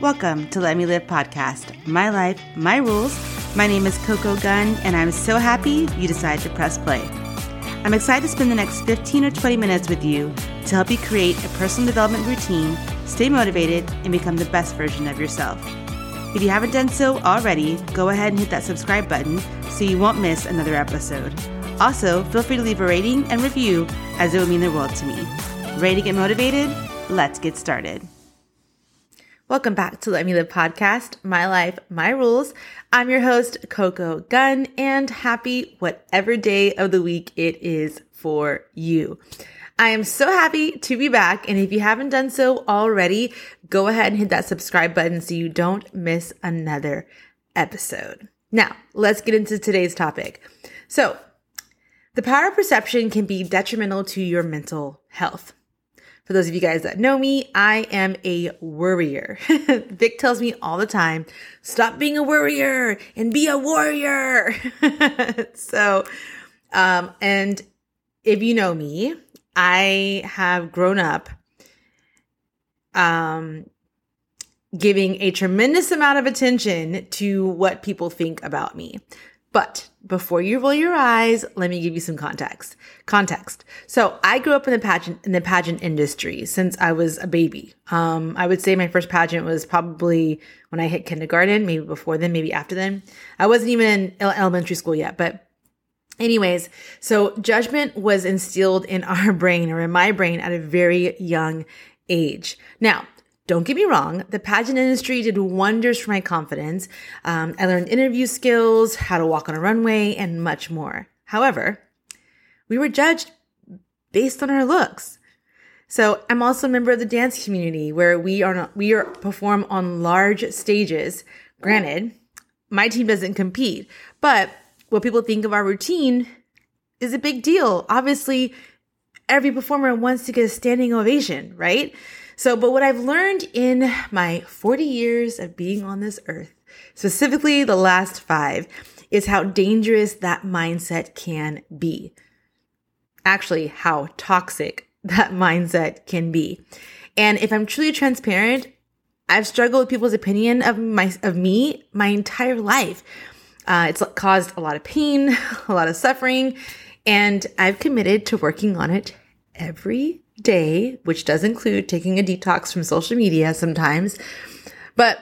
Welcome to Let Me Live podcast, my life, my rules. My name is Coco Gunn, and I'm so happy you decided to press play. I'm excited to spend the next 15 or 20 minutes with you to help you create a personal development routine, stay motivated, and become the best version of yourself. If you haven't done so already, go ahead and hit that subscribe button so you won't miss another episode. Also, feel free to leave a rating and review as it would mean the world to me. Ready to get motivated? Let's get started. Welcome back to Let Me Live podcast, My Life, My Rules. I'm your host, Coco Gunn, and happy whatever day of the week it is for you. I am so happy to be back. And if you haven't done so already, go ahead and hit that subscribe button so you don't miss another episode. Now, let's get into today's topic. So, the power of perception can be detrimental to your mental health. For those of you guys that know me, I am a worrier. Vic tells me all the time, stop being a worrier and be a warrior. so, um, and if you know me, I have grown up, um, giving a tremendous amount of attention to what people think about me. But before you roll your eyes, let me give you some context. Context. So I grew up in the pageant in the pageant industry since I was a baby. Um, I would say my first pageant was probably when I hit kindergarten, maybe before then, maybe after then. I wasn't even in elementary school yet, but anyways, so judgment was instilled in our brain or in my brain at a very young age. Now, don't get me wrong, the pageant industry did wonders for my confidence. Um, I learned interview skills, how to walk on a runway, and much more. However, we were judged based on our looks. So I'm also a member of the dance community where we are not, we are perform on large stages. Granted, my team doesn't compete, but what people think of our routine is a big deal. Obviously, every performer wants to get a standing ovation, right? So, but what I've learned in my 40 years of being on this earth, specifically the last five, is how dangerous that mindset can be. Actually, how toxic that mindset can be. And if I'm truly transparent, I've struggled with people's opinion of my of me my entire life. Uh, it's caused a lot of pain, a lot of suffering, and I've committed to working on it every day, which does include taking a detox from social media sometimes. But,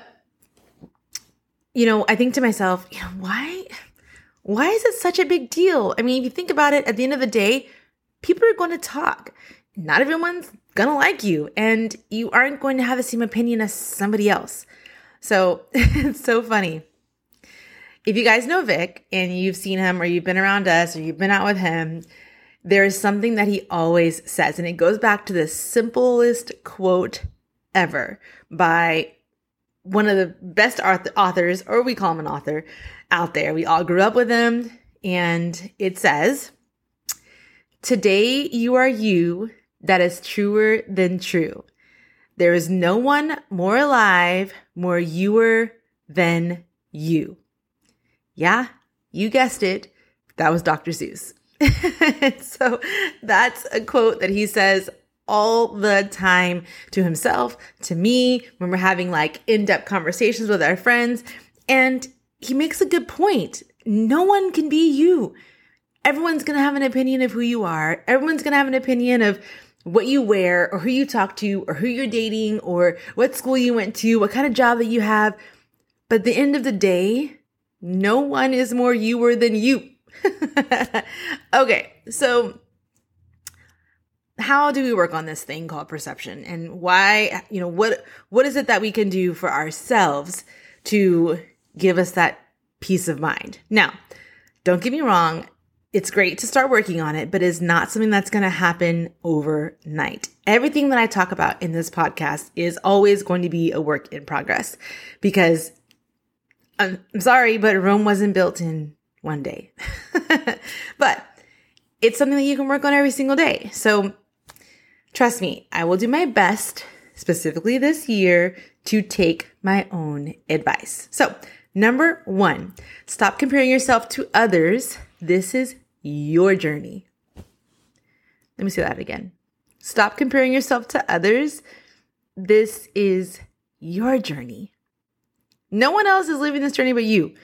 you know, I think to myself, you know, why, why is it such a big deal? I mean, if you think about it, at the end of the day, people are going to talk. Not everyone's going to like you, and you aren't going to have the same opinion as somebody else. So it's so funny. If you guys know Vic and you've seen him or you've been around us or you've been out with him, there is something that he always says, and it goes back to the simplest quote ever by one of the best authors, or we call him an author out there. We all grew up with him, and it says, Today you are you that is truer than true. There is no one more alive, more youer than you. Yeah, you guessed it. That was Dr. Seuss. so that's a quote that he says all the time to himself, to me, when we're having like in depth conversations with our friends. And he makes a good point. No one can be you. Everyone's going to have an opinion of who you are. Everyone's going to have an opinion of what you wear or who you talk to or who you're dating or what school you went to, what kind of job that you have. But at the end of the day, no one is more youer than you. okay, so how do we work on this thing called perception and why, you know, what what is it that we can do for ourselves to give us that peace of mind? Now, don't get me wrong, it's great to start working on it, but it's not something that's going to happen overnight. Everything that I talk about in this podcast is always going to be a work in progress because I'm, sorry, but Rome wasn't built in one day. but it's something that you can work on every single day. So trust me, I will do my best, specifically this year, to take my own advice. So, number one, stop comparing yourself to others. This is your journey. Let me say that again. Stop comparing yourself to others. This is your journey. No one else is living this journey but you.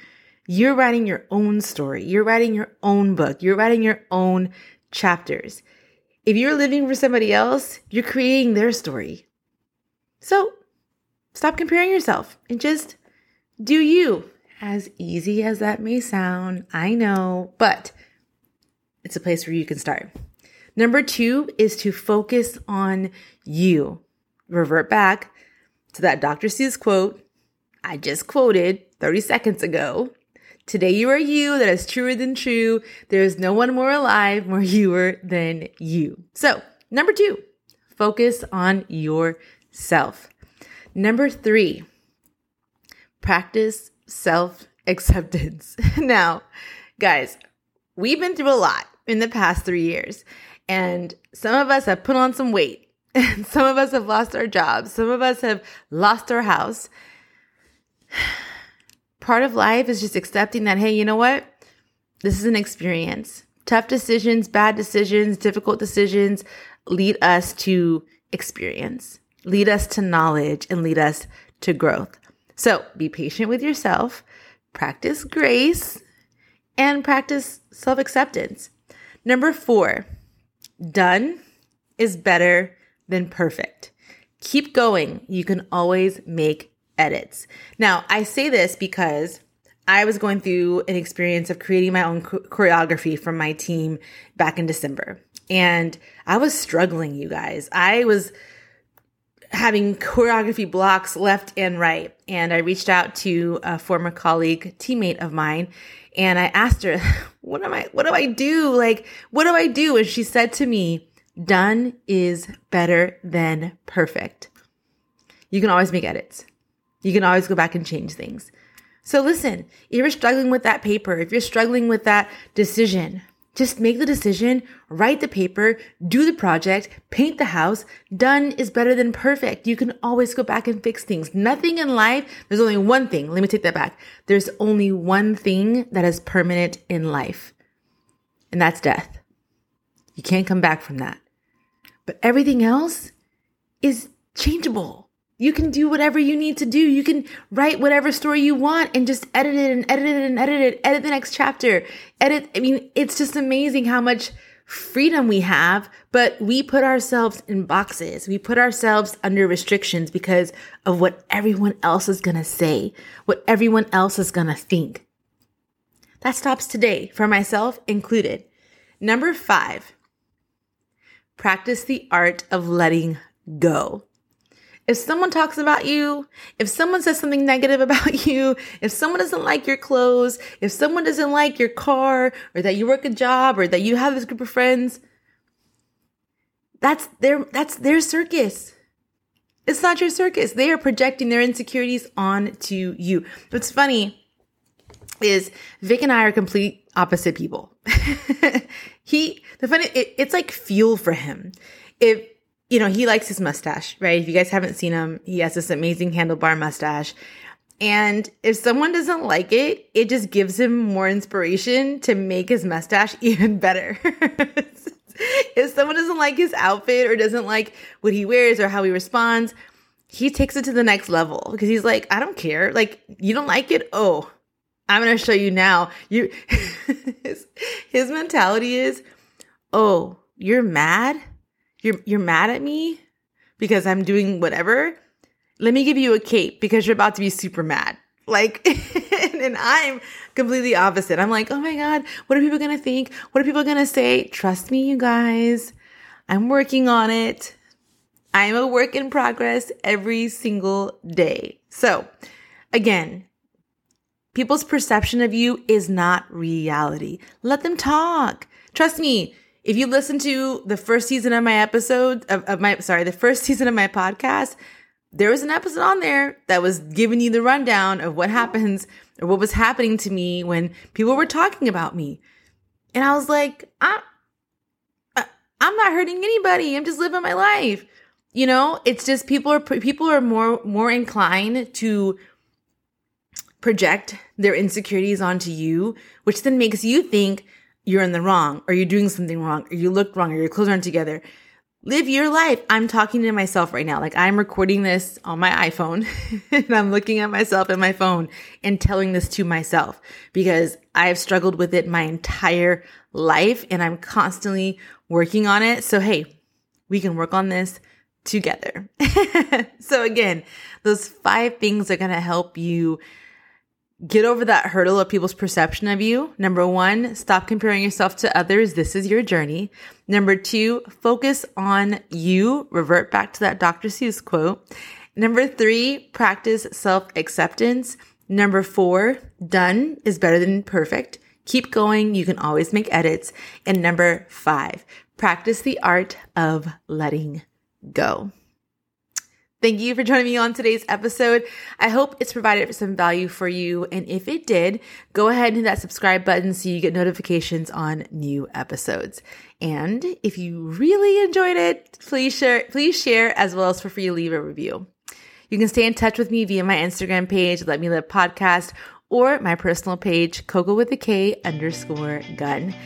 You're writing your own story. You're writing your own book. You're writing your own chapters. If you're living for somebody else, you're creating their story. So stop comparing yourself and just do you. As easy as that may sound, I know, but it's a place where you can start. Number two is to focus on you. Revert back to that Dr. Seuss quote I just quoted 30 seconds ago. Today you are you, that is truer than true. There is no one more alive, more youer than you. So, number two, focus on yourself. Number three, practice self acceptance. now, guys, we've been through a lot in the past three years, and some of us have put on some weight, and some of us have lost our jobs, some of us have lost our house. Part of life is just accepting that, hey, you know what? This is an experience. Tough decisions, bad decisions, difficult decisions lead us to experience, lead us to knowledge, and lead us to growth. So be patient with yourself, practice grace, and practice self acceptance. Number four, done is better than perfect. Keep going. You can always make edits. Now, I say this because I was going through an experience of creating my own choreography for my team back in December. And I was struggling, you guys. I was having choreography blocks left and right. And I reached out to a former colleague, teammate of mine, and I asked her, what am I, what do I do? Like, what do I do? And she said to me, done is better than perfect. You can always make edits. You can always go back and change things. So listen, if you're struggling with that paper, if you're struggling with that decision, just make the decision, write the paper, do the project, paint the house. Done is better than perfect. You can always go back and fix things. Nothing in life, there's only one thing. Let me take that back. There's only one thing that is permanent in life, and that's death. You can't come back from that. But everything else is changeable. You can do whatever you need to do. You can write whatever story you want and just edit it and edit it and edit it, edit the next chapter. Edit. I mean, it's just amazing how much freedom we have, but we put ourselves in boxes. We put ourselves under restrictions because of what everyone else is going to say, what everyone else is going to think. That stops today for myself included. Number five, practice the art of letting go if someone talks about you, if someone says something negative about you, if someone doesn't like your clothes, if someone doesn't like your car, or that you work a job, or that you have this group of friends, that's their that's their circus. It's not your circus. They are projecting their insecurities onto you. What's funny is Vic and I are complete opposite people. he the funny it, it's like fuel for him. If you know, he likes his mustache, right? If you guys haven't seen him, he has this amazing handlebar mustache. And if someone doesn't like it, it just gives him more inspiration to make his mustache even better. if someone doesn't like his outfit or doesn't like what he wears or how he responds, he takes it to the next level because he's like, I don't care. Like, you don't like it? Oh, I'm going to show you now. You, his, his mentality is, oh, you're mad? You're you're mad at me because I'm doing whatever. Let me give you a cape because you're about to be super mad. Like, and I'm completely opposite. I'm like, oh my God, what are people going to think? What are people going to say? Trust me, you guys. I'm working on it. I'm a work in progress every single day. So, again, people's perception of you is not reality. Let them talk. Trust me, if you listen to the first season of my episode of, of my sorry, the first season of my podcast, there was an episode on there that was giving you the rundown of what happens or what was happening to me when people were talking about me. And I was like, I, I'm not hurting anybody. I'm just living my life. You know, it's just people are people are more more inclined to project their insecurities onto you, which then makes you think you're in the wrong or you're doing something wrong or you look wrong or your clothes aren't together. live your life. I'm talking to myself right now. Like I'm recording this on my iPhone and I'm looking at myself in my phone and telling this to myself because I've struggled with it my entire life and I'm constantly working on it. So, hey, we can work on this together. so again, those five things are going to help you get over that hurdle of people's perception of you. Number one, stop comparing yourself to others. This is your journey. Number two, focus on you. Revert back to that Dr. Seuss quote. Number three, practice self acceptance. Number four, done is better than perfect. Keep going. You can always make edits. And number five, practice the art of letting go. Thank you for joining me on today's episode. I hope it's provided some value for you. And if it did, go ahead and hit that subscribe button so you get notifications on new episodes. And if you really enjoyed it, please share, please share as well as for free leave a review. You can stay in touch with me via my Instagram page, Let Me Live Podcast, or my personal page, Coco with a K underscore gun.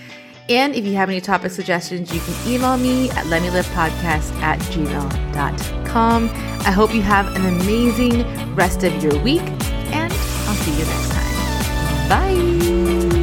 And if you have any topic suggestions, you can email me at letmelivepodcast at gmail.com. I hope you have an amazing rest of your week, and I'll see you next time. Bye.